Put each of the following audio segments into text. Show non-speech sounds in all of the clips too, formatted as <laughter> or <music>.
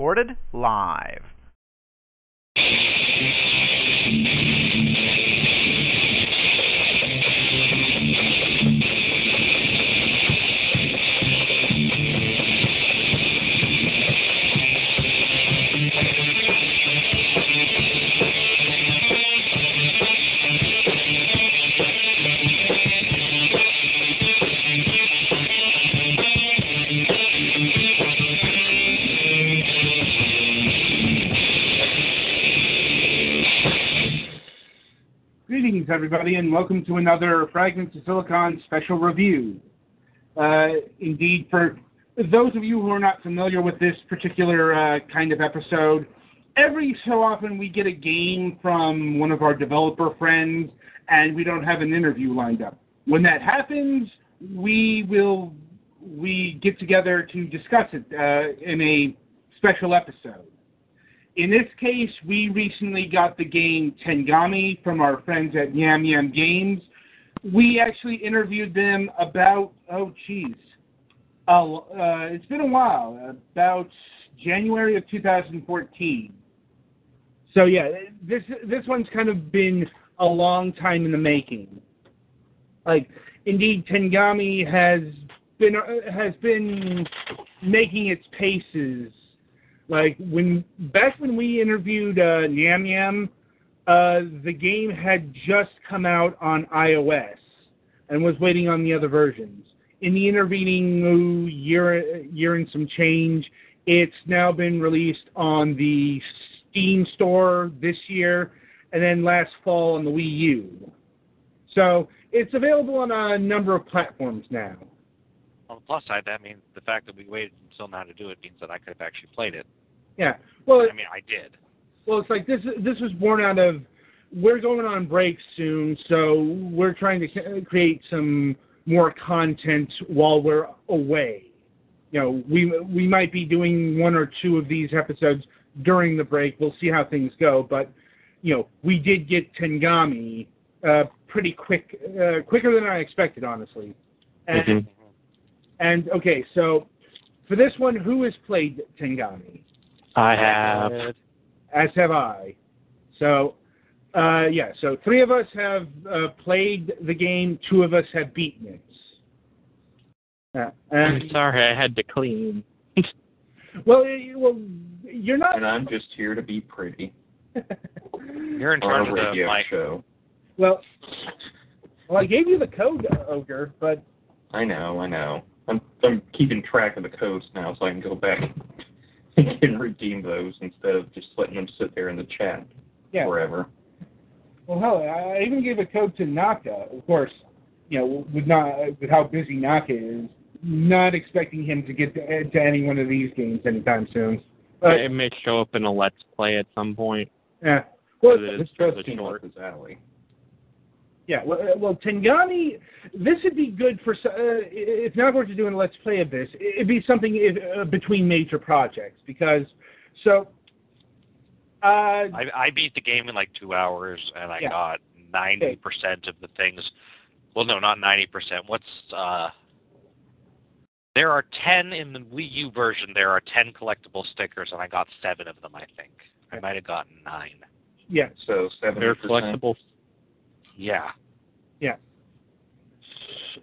Recorded live. Everybody, and welcome to another Fragments of Silicon special review. Uh, indeed, for those of you who are not familiar with this particular uh, kind of episode, every so often we get a game from one of our developer friends, and we don't have an interview lined up. When that happens, we will we get together to discuss it uh, in a special episode. In this case, we recently got the game Tengami from our friends at Nyamyam Games. We actually interviewed them about, oh, geez, uh, uh, it's been a while, about January of 2014. So yeah, this this one's kind of been a long time in the making. Like, indeed, Tengami has been uh, has been making its paces like when back when we interviewed uh, Nyamyam, uh, the game had just come out on iOS and was waiting on the other versions. In the intervening year, year and some change, it's now been released on the Steam store this year, and then last fall on the Wii U. So it's available on a number of platforms now. On the plus side, that means the fact that we waited until now to do it means that I could have actually played it. Yeah. Well, I mean, I did. Well, it's like this. This was born out of we're going on break soon, so we're trying to create some more content while we're away. You know, we we might be doing one or two of these episodes during the break. We'll see how things go, but you know, we did get Tengami uh, pretty quick, uh, quicker than I expected, honestly. And, mm-hmm. and okay, so for this one, who has played Tengami? I have. As have I. So, uh, yeah, so three of us have uh, played the game, two of us have beaten it. Uh, I'm sorry, I had to clean. <laughs> well, well, you're not. And I'm just here to be pretty. <laughs> you're in charge of the mic. show. Well, well, I gave you the code, Ogre, but. I know, I know. I'm I'm keeping track of the codes now, so I can go back can redeem those instead of just letting them sit there in the chat yeah. forever. Well, hell, I even gave a code to Naka. Of course, you know, with not with how busy Naka is, not expecting him to get to, to any one of these games anytime soon. But, it may show up in a let's play at some point. Yeah. Well, this does seem like his alley. Yeah, well, uh, well, Tengami, this would be good for uh, if not going to do a let's play of this. It'd be something if, uh, between major projects because so. Uh, I, I beat the game in like two hours, and I yeah. got ninety percent of the things. Well, no, not ninety percent. What's uh? There are ten in the Wii U version. There are ten collectible stickers, and I got seven of them. I think I might have gotten nine. Yeah. So seven. They're collectible yeah. Yeah.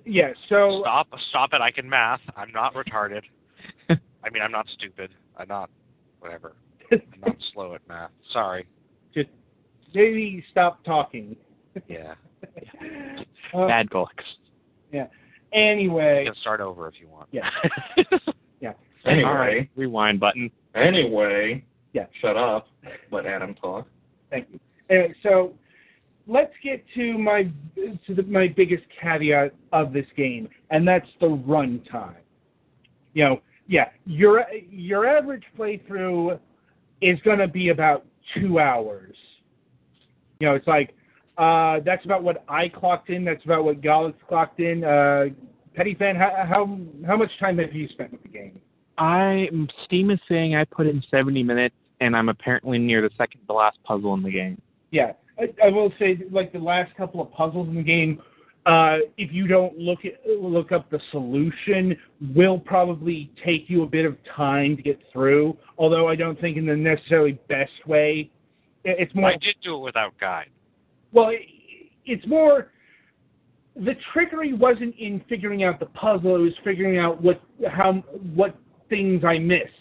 Yeah. So stop, stop it. I can math. I'm not retarded. <laughs> I mean, I'm not stupid. I'm not whatever. <laughs> I'm not slow at math. Sorry. Just maybe stop talking. Yeah. <laughs> Uh, Bad books. Yeah. Anyway. You can start over if you want. Yeah. yeah. Anyway. All right. Rewind button. Anyway. Yeah. Shut up. Let Adam talk. Thank you. Anyway, so let's get to my to the, my biggest caveat of this game, and that's the runtime. You know, yeah, your your average playthrough is going to be about two hours. You know, it's like uh, that's about what I clocked in. That's about what Galax clocked in. Uh, Petty fan, how, how how much time have you spent with the game? I Steam is saying I put in 70 minutes, and I'm apparently near the second to last puzzle in the game. Yeah, I, I will say like the last couple of puzzles in the game. Uh, if you don't look at, look up the solution, will probably take you a bit of time to get through. Although I don't think in the necessarily best way. It's more I did do it without guide. well, it, it's more the trickery wasn't in figuring out the puzzle; it was figuring out what how what things I missed.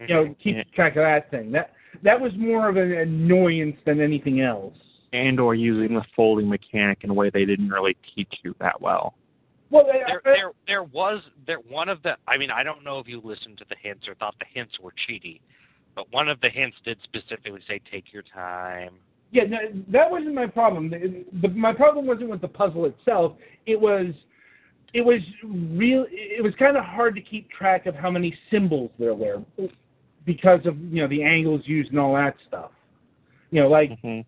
You know, keep Yeah. track of that thing. That that was more of an annoyance than anything else. And or using the folding mechanic in a way they didn't really teach you that well. Well, there, uh, there, there was there one of the. I mean, I don't know if you listened to the hints or thought the hints were cheaty, but one of the hints did specifically say take your time. yeah, no, that wasn't my problem. The, the, my problem wasn't with the puzzle itself. It was it was real. It was kind of hard to keep track of how many symbols there were because of you know the angles used and all that stuff. You know, like hmm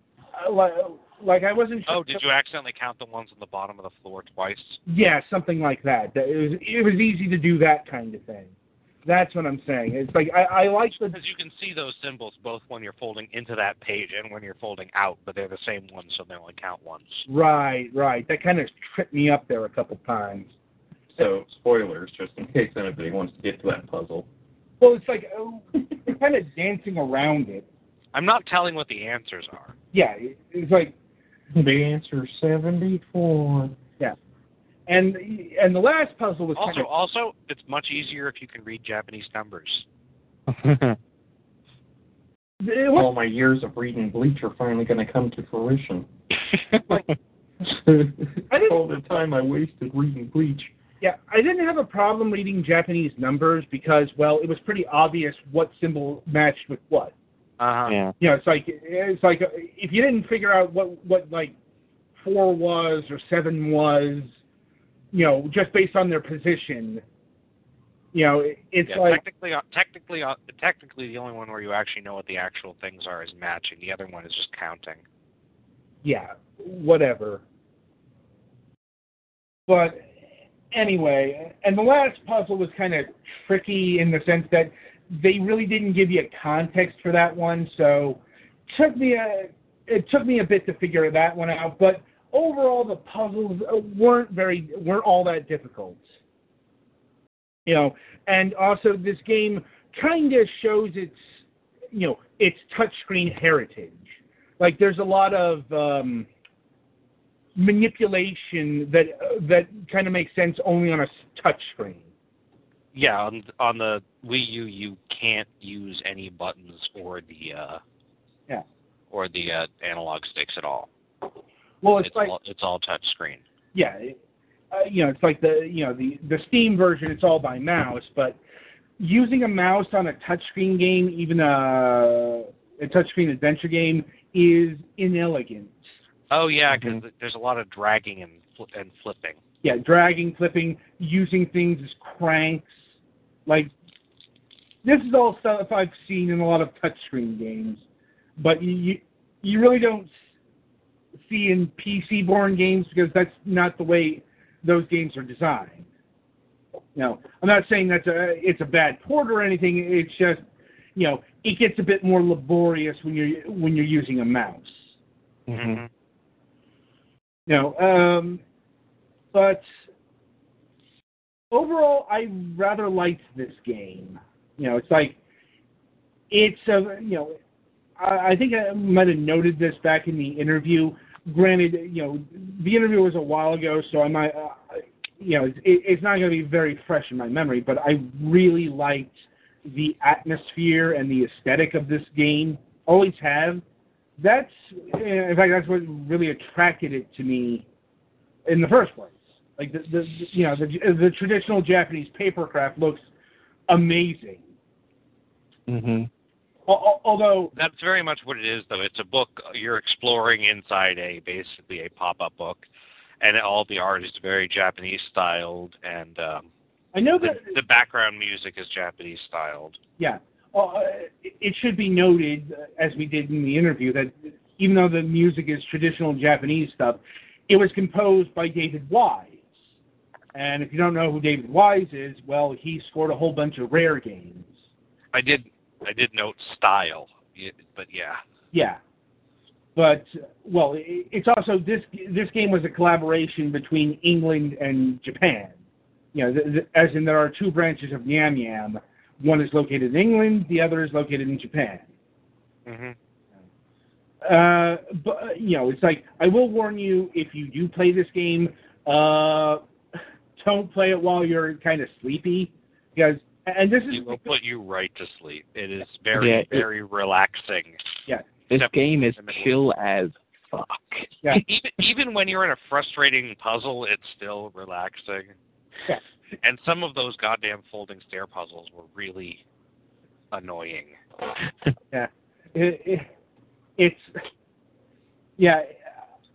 uh, like, like I wasn't. Sure Oh, did you accidentally count the ones on the bottom of the floor twice? Yeah, something like that. That- It was it was easy to do that kind of thing. That's what I'm saying. It's like I, I like the Because you can see those symbols both when you're folding into that page and when you're folding out, but they're the same ones, so they only count once. right, right. That kind of tripped me up there a couple times. So, spoilers, just in case anybody wants to get to that puzzle. Well, it's like uh, oh, you're kind of dancing around it. I'm not telling what the answers are. Yeah, it- it's like The answer 74. Yeah, and and the last puzzle was Also, kind of also, it's much easier if you can read Japanese numbers. <laughs> it All my years of reading Bleach are finally going to come to fruition. <laughs> <laughs> didn't- All the time I wasted reading Bleach. Yeah. I didn't have a problem reading Japanese numbers because well, it was pretty obvious what symbol matched with what. Uh-huh. yeah. you know, it's like it's like if you didn't figure out what what like four was or seven was, you know, just based on their position, you know, it- it's Yeah, like technically, uh, technically, uh, technically, the only one where you actually know what the actual things are is matching. The other one is just counting. yeah, whatever. But anyway, and the last puzzle was kind of tricky in the sense that they really didn't give you a context for that one, so took me a it took me a bit to figure that one out. But overall, the puzzles weren't very weren't all that difficult. You know, and also this game kind of shows its you know its touchscreen heritage. Like there's a lot of um, manipulation that uh, that kind of makes sense only on a touch screen. Yeah, on on the Wii U, you can't use any buttons or the uh, Yeah. or the uh, analog sticks at all. Well, it's, It's like all it's all touch screen. yeah, it- uh, you know, it's like the you know the the Steam version. It's all by mouse, but using a mouse on a touchscreen game, even a a touchscreen adventure game, is inelegant. Oh yeah, because there's a lot of dragging and fl- and flipping. Yeah, dragging, flipping, using things as cranks. Like this is all stuff I've seen in a lot of touchscreen games, but you you, you really don't see in PC-born games because that's not the way those games are designed. You know, I'm not saying that's a it's a bad port or anything. It's just you know it gets a bit more laborious when you're when you're using a mouse. Mm-hmm. Know, um, but overall, I rather liked this game. You know, it's like it's a you know, I, I think I might have noted this back in the interview. Granted, you know, the interview was a while ago, so I might, uh, you know, it, it's not going to be very fresh in my memory. But I really liked the atmosphere and the aesthetic of this game. Always have. That's in fact that's what really attracted it to me in the first place. Like the, the you know the the traditional Japanese paper craft looks amazing. Mm-hmm. Al- al- Although, That's very much what it is, though. It's a book you're exploring inside a basically a pop-up book, and all the art is very Japanese styled, and um, I know the, that the background music is Japanese styled. Yeah. Uh, it should be noted, uh, as we did in the interview, that even though the music is traditional Japanese stuff, it was composed by David Wise. And if you don't know who David Wise is, well, he scored a whole bunch of Rare games. I did I did note style, but yeah. Yeah. But well, it's also this this game was a collaboration between England and Japan. You know, as in there are two branches of Nyamyam. One is located in England, the other is located in Japan. hmm uh, but you know, it's like I will warn you if you do play this game, uh, don't play it while you're kind of sleepy, because and this is It will put you right to sleep. It is very Yeah, it- very relaxing. Yeah, this Except game is in chill as fuck. yeah, <laughs> even even when you're in a frustrating puzzle, it's still relaxing. Yeah. And some of those goddamn folding stair puzzles were really annoying. <laughs> yeah, it, it, it's yeah.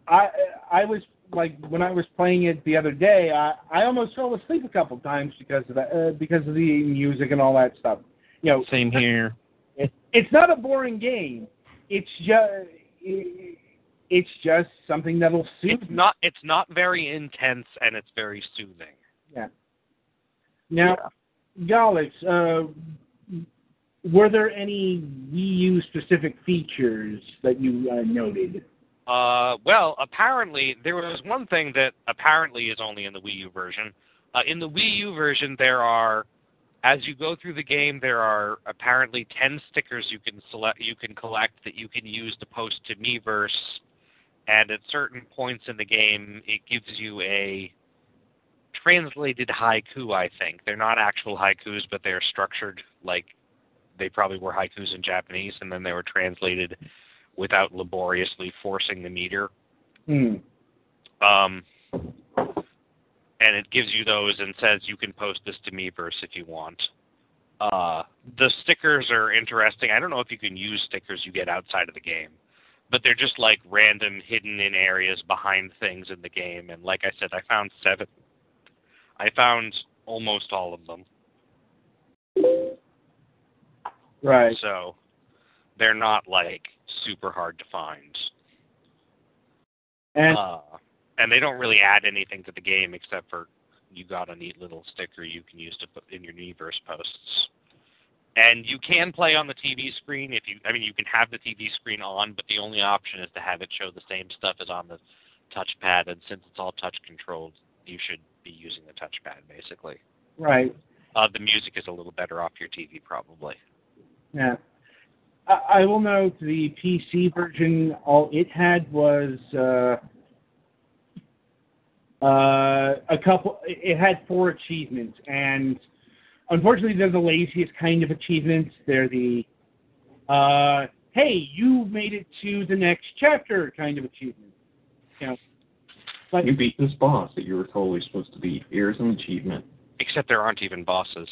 I I was like when I was playing it the other day, I I almost fell asleep a couple times because of that uh, because of the music and all that stuff. You know, Same here. It, it's not a boring game. It's just it, it's just something that'll soothe It's not it's not very intense and it's very soothing. Yeah. Now, Galix, uh, were there any Wii U specific features that you uh, noted? Uh, well, apparently there was one thing that apparently is only in the Wii U version. Uh, in the Wii U version, there are, as you go through the game, there are apparently ten stickers you can select, you can collect that you can use to post to Miiverse, and at certain points in the game, it gives you a translated haiku. I think they're not actual haikus, but they're structured like they probably were haikus in Japanese, and then they were translated without laboriously forcing the meter. Hmm. Um, and it gives you those and says you can post this to Miiverse if you want. Uh, the stickers are interesting. I don't know if you can use stickers you get outside of the game, but they're just like random hidden in areas behind things in the game. And like I said, I found seven. I found almost all of them. Right. So they're not like super hard to find. And Uh, and they don't really add anything to the game except for you got a neat little sticker you can use to put in your Miiverse posts. And you can play on the TV screen if you. I mean, you can have the TV screen on, but the only option is to have it show the same stuff as on the touchpad. And since it's all touch controlled, you should be using the touchpad basically. right. Uh, the music is a little better off your TV probably. Yeah. I, I will note the PC version. All it had was uh, uh, a couple. It had four achievements, and unfortunately, they're the laziest kind of achievements. They're the uh, "Hey, you made it to the next chapter" kind of achievement. You know, but You beat this boss that you were totally supposed to beat. Here's an achievement. Except there aren't even bosses.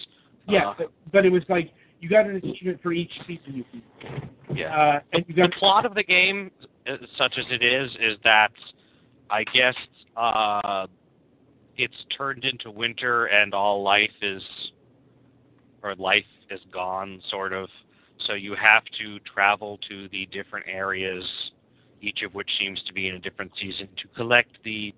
yeah, Uh, but, but it was like you got an achievement for each season you beat. yeah. Uh, and you got the plot of the game, uh, such as it is, is that I guess uh, it's turned into winter and all life is, or life is gone, sort of. So you have to travel to the different areas, each of which seems to be in a different season, to collect the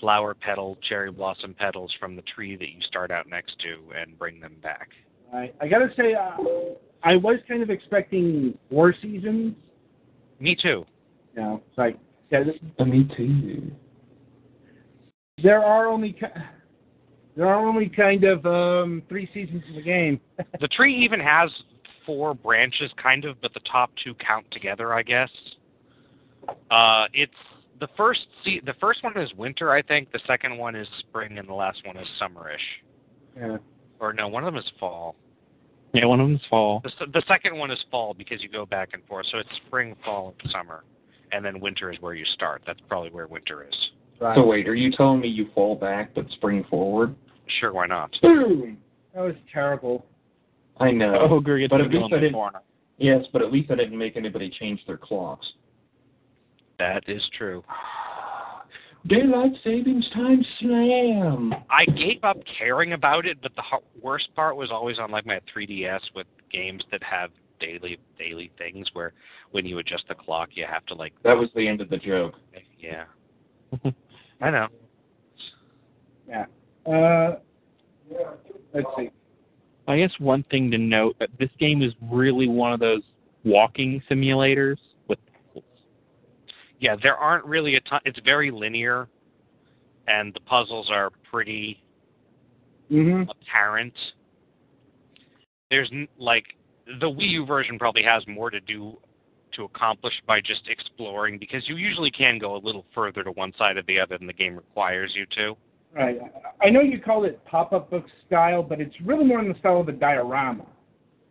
flower petal, cherry blossom petals from the tree that you start out next to and bring them back. I, I gotta say, uh, I was kind of expecting four seasons. Me too. You know, it's like yeah, th- Uh, me too. there are only ki- there are only kind of um, three seasons of the game. <laughs> the tree even has four branches, kind of, but the top two count together, I guess. Uh, it's the first. Se- the first one is winter, I think. The second one is spring, and the last one is summerish. yeah. Or no, one of them is fall. Yeah, one of them is fall. The, the second one is fall because you go back and forth. So it's spring, fall, and summer, and then winter is where you start. That's probably where winter is. Right. So wait, are you telling me you fall back but spring forward? Sure, why not? Boom. That was terrible. I know. Oh, gets but at least I didn't. Yes, but at least I didn't make anybody change their clocks. That is true. Daylight savings time slam. I gave up caring about it, but the ho- worst part was always on like my 3DS with games that have daily daily things where when you adjust the clock you have to like That was the end of the joke. yeah. <laughs> I know. Yeah. Uh, let's see. I guess one thing to note that this game is really one of those walking simulators with Yeah, there aren't really a ton. It's very linear, and the puzzles are pretty hmm apparent. There's n- like the Wii U version probably has more to do to accomplish by just exploring because you usually can go a little further to one side or the other than the game requires you to. Right. I know you call it pop-up book style, but it's really more in the style of a diorama.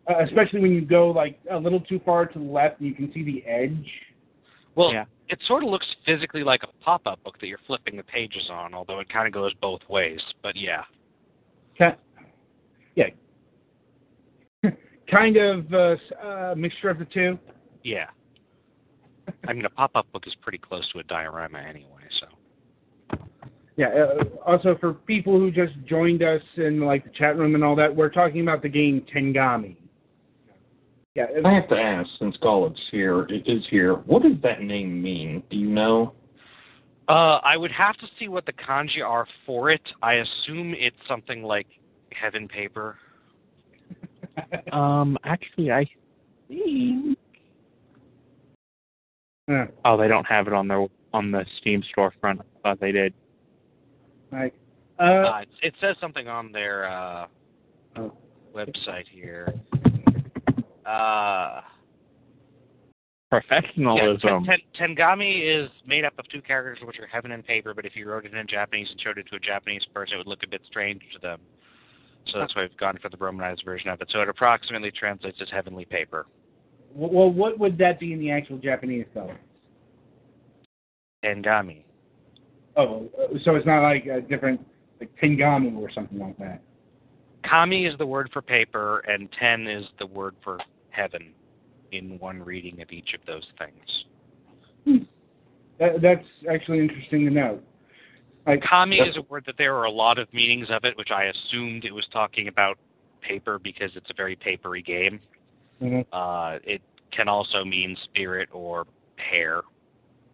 Uh, especially when you go like a little too far to the left and you can see the edge. Well, Yeah. it sort of looks physically like a pop-up book that you're flipping the pages on, although it kind of goes both ways. But yeah, Yeah. <laughs> kind of uh, s- uh, mixture of the two. yeah. I mean, a pop-up book is pretty close to a diorama anyway, so. Yeah. Uh, also, for people who just joined us in like the chat room and all that, we're talking about the game Tengami. Yeah. I have to ask, since Golub's here, is here, what does that name mean? Do you know? Uh, I would have to see what the kanji are for it. I assume it's something like heaven paper. <laughs> um actually I think Uh, oh they don't have it on their on the Steam storefront. I thought they did. right. Uh, Uh, it, it says something on their uh, Oh. website here. Uh, yeah, Professionalism. ten, ten, Tengami is made up of two characters, which are heaven and paper. But if you wrote it in Japanese and showed it to a Japanese person, it would look a bit strange to them. So that's why we've gone for the Romanized version of it. So it approximately translates as heavenly paper. well, what would that be in the actual Japanese though? Tengami. Oh, uh, so it's not like a different like Tengami or something like that. Kami is the word for paper, and ten is the word for heaven in one reading of each of those things. that that's actually interesting to know. Like, Kami is a word that there are a lot of meanings of it, which I assumed it was talking about paper because it's a very papery game. mhm. Uh, it can also mean spirit or hair,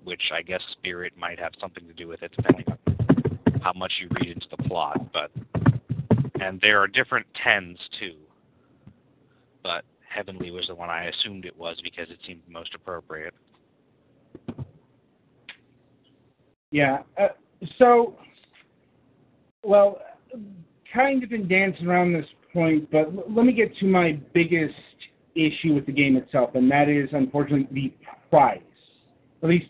which I guess spirit might have something to do with it, depending on how much you read into the plot. But and there are different tens too. But heavenly was the one I assumed it was because it seemed most appropriate. Yeah. Uh, so, well, kind of been dancing around this point, but l- let me get to my biggest issue with the game itself, and that is unfortunately the price. At least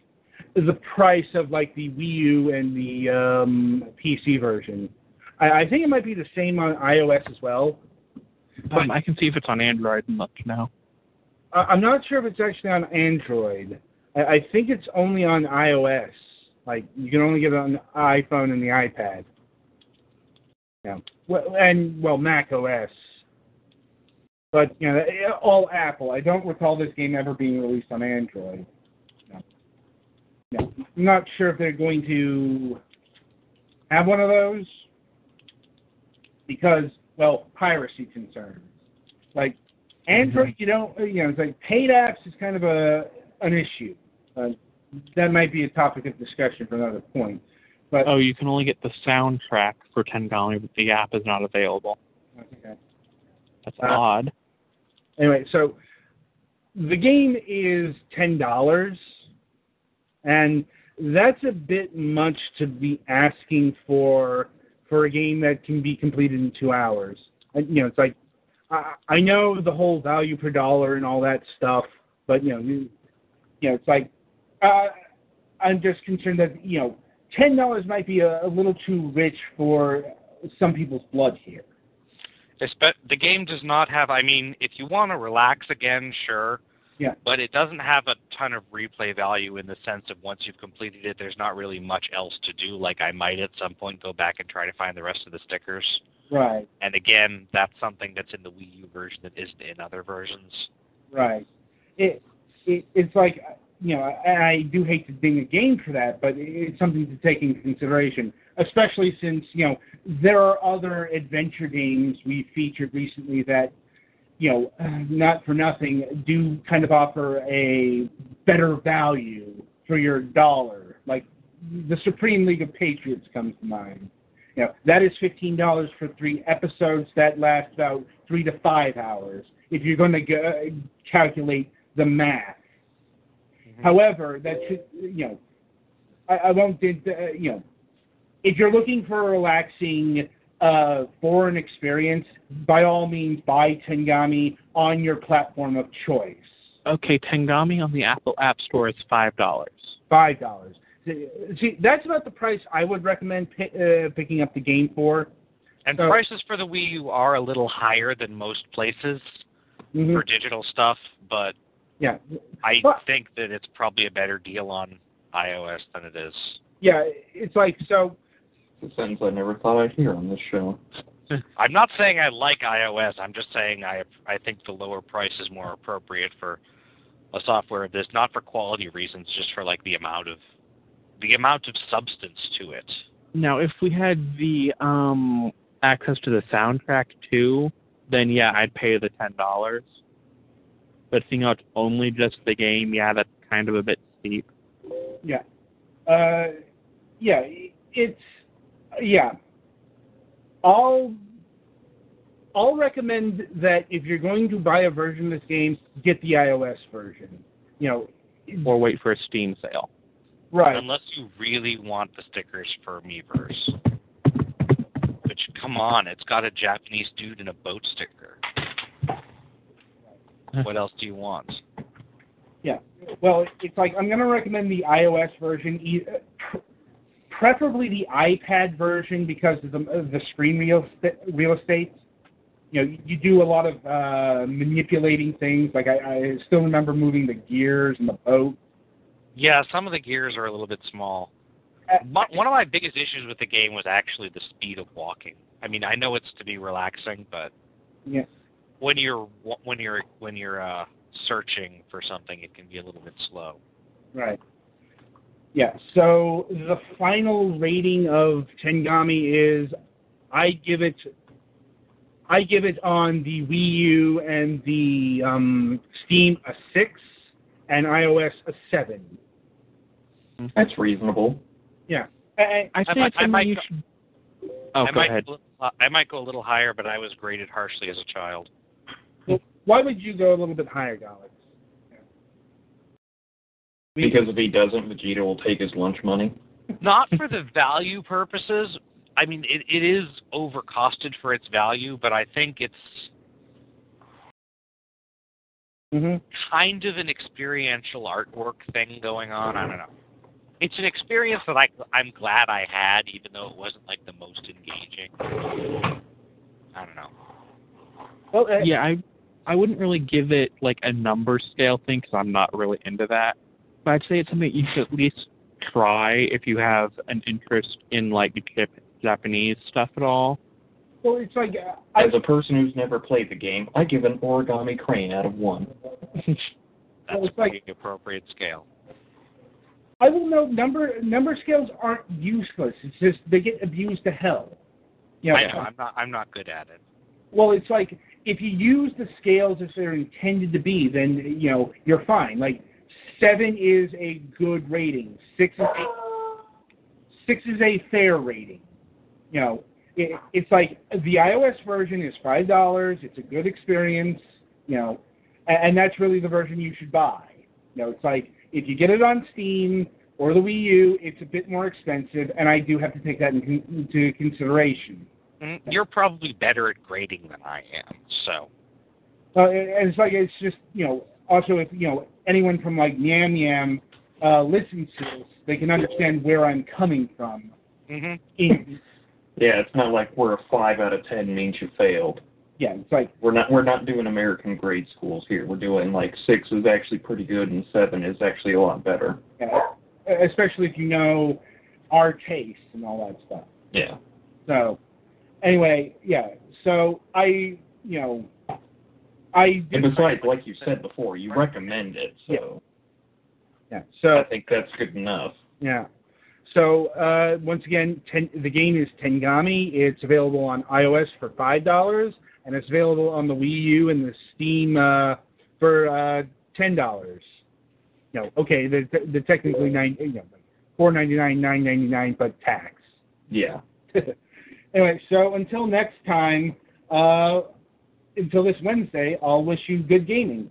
the price of like the Wii U and the um, PC version. I, I think it might be the same on iOS as well. Um, I can see if it's on Android and let you know. I- I'm not sure if it's actually on Android. I, I think it's only on iOS. Like you can only get it on the iPhone and the iPad. Yeah. Well, and well, Mac OS. But you know, all Apple. I don't recall this game ever being released on Android. No. No. I'm not sure if they're going to have one of those because, well, piracy concerns. Like Android, you don't, you know, it's like paid apps is kind of a an issue. Uh, that might be a topic of discussion for another point. But Oh, you can only get the soundtrack for Tengami, but the app is not available. okay. That's Uh, odd. Anyway, so the game is ten dollars, and that's a bit much to be asking for for a game that can be completed in two hours. And, you know, it's like I, I know the whole value per dollar and all that stuff, but you know, you, you know, it's like uh, I'm just concerned that you know, ten dollars might be a, a little too rich for some people's blood here. Espe- the game does not have. I mean, if you want to relax again, sure. Yeah. But it doesn't have a ton of replay value in the sense of once you've completed it, there's not really much else to do. Like I might at some point go back and try to find the rest of the stickers. Right. And again, that's something that's in the Wii U version that isn't in other versions. Right. it, it it's like you know, I do hate to ding a game for that, but it's something to take into consideration, especially since you know there are other adventure games we featured recently that you know, not for nothing, do kind of offer a better value for your dollar. Like the Supreme League of Patriots comes to mind. You know, that is fifteen dollars for three episodes that last about three to five hours. If you're going to go, calculate the math. Mm-hmm. However, that should, you know, I, I won't. Uh, you know, if you're looking for a relaxing uh, foreign experience, by all means, buy Tengami on your platform of choice. Okay, Tengami on the Apple App Store is five dollars. Five dollars. See, that's about the price I would recommend p- uh, picking up the game for. And so, prices for the Wii U are a little higher than most places mm-hmm. for digital stuff, but yeah, I but, think that it's probably a better deal on iOS than it is. Yeah, it's like so a sentence I never thought I'd hear on this show. <laughs> I'm not saying I like iOS. I'm just saying I I think the lower price is more appropriate for a software of this, not for quality reasons, just for like the amount of the amount of substance to it. Now, if we had the um access to the soundtrack too, then yeah, I'd pay the ten dollars. But seeing how it's only just the game, yeah, that's kind of a bit steep. Yeah. Uh, yeah, it's yeah, I'll I'll recommend that if you're going to buy a version of this game, get the iOS version. You know, or wait for a Steam sale. Right. Unless you really want the stickers for Miiverse. Which, come on, it's got a Japanese dude in a boat sticker. what else do you want? Yeah. Well, it's like I'm going to recommend the iOS version preferably the iPad version because of the, of the screen real, real estate. You know, you do a lot of uh, manipulating things. Like I, I still remember moving the gears in the boat. Yeah, some of the gears are a little bit small. Uh, One of my biggest issues with the game was actually the speed of walking. I mean, I know it's to be relaxing, but yeah. when you're when you're when you're uh, searching for something, it can be a little bit slow. Right. Yeah, so the final rating of Tengami is I give it I give it on the Wii U and the um, Steam a six and iOS a seven. That's reasonable. Yeah, I, I, think I, I might. Should... Oh, I go might, ahead. I might go a little higher, but I was graded harshly as a child. Well, why would you go a little bit higher, Alex? Because if he doesn't, Vegeta will take his lunch money. Not for the value purposes. I mean, it, it is overcosted for its value, but I think it's mm-hmm. kind of an experiential artwork thing going on. I don't know. It's an experience that I I'm glad I had, even though it wasn't like the most engaging. I don't know. Well, uh, yeah, I I wouldn't really give it like a number scale thing because I'm not really into that. But I'd say it's something you should at least try if you have an interest in like Japanese stuff at all. Well, it's like uh, as a person who's never played the game, I give an origami crane out of one. That's <laughs> well, like the appropriate scale. I will know number number scales aren't useless. It's just they get abused to hell. You know, I know. I'm not. I'm not good at it. Well, it's like if you use the scales as they're intended to be, then you know you're fine. Like Seven is a good rating. Six is a, six is a fair rating. You know, it, it's like the iOS version is five dollars. It's a good experience. You know, and, and that's really the version you should buy. You know, it's like if you get it on Steam or the Wii U, it's a bit more expensive, and I do have to take that into consideration. Mm-hmm. You're probably better at grading than I am, so. Uh, and it's like it's just you know also if you know anyone from like Nyamyam uh, listens to this, they can understand where I'm coming from. Mm-hmm. Yeah, it's not like we're a five out of ten means you failed. Yeah, it's like we're not we're not doing American grade schools here. We're doing like six is actually pretty good and seven is actually a lot better. Yeah, especially if you know our taste and all that stuff. Yeah. So, anyway, yeah. So I, you know, I And besides, like you said before, you recommend it, so yeah. So I think that's good enough. Yeah. So uh, once again, ten, the game is Tengami. It's available on iOS for five dollars, and it's available on the Wii U and the Steam uh, for uh, ten dollars. No, okay, the the technically nine, you know, four ninety nine, nine ninety nine, but tax. Yeah. <laughs> anyway, so until next time, uh, until this Wednesday, I'll wish you good gaming.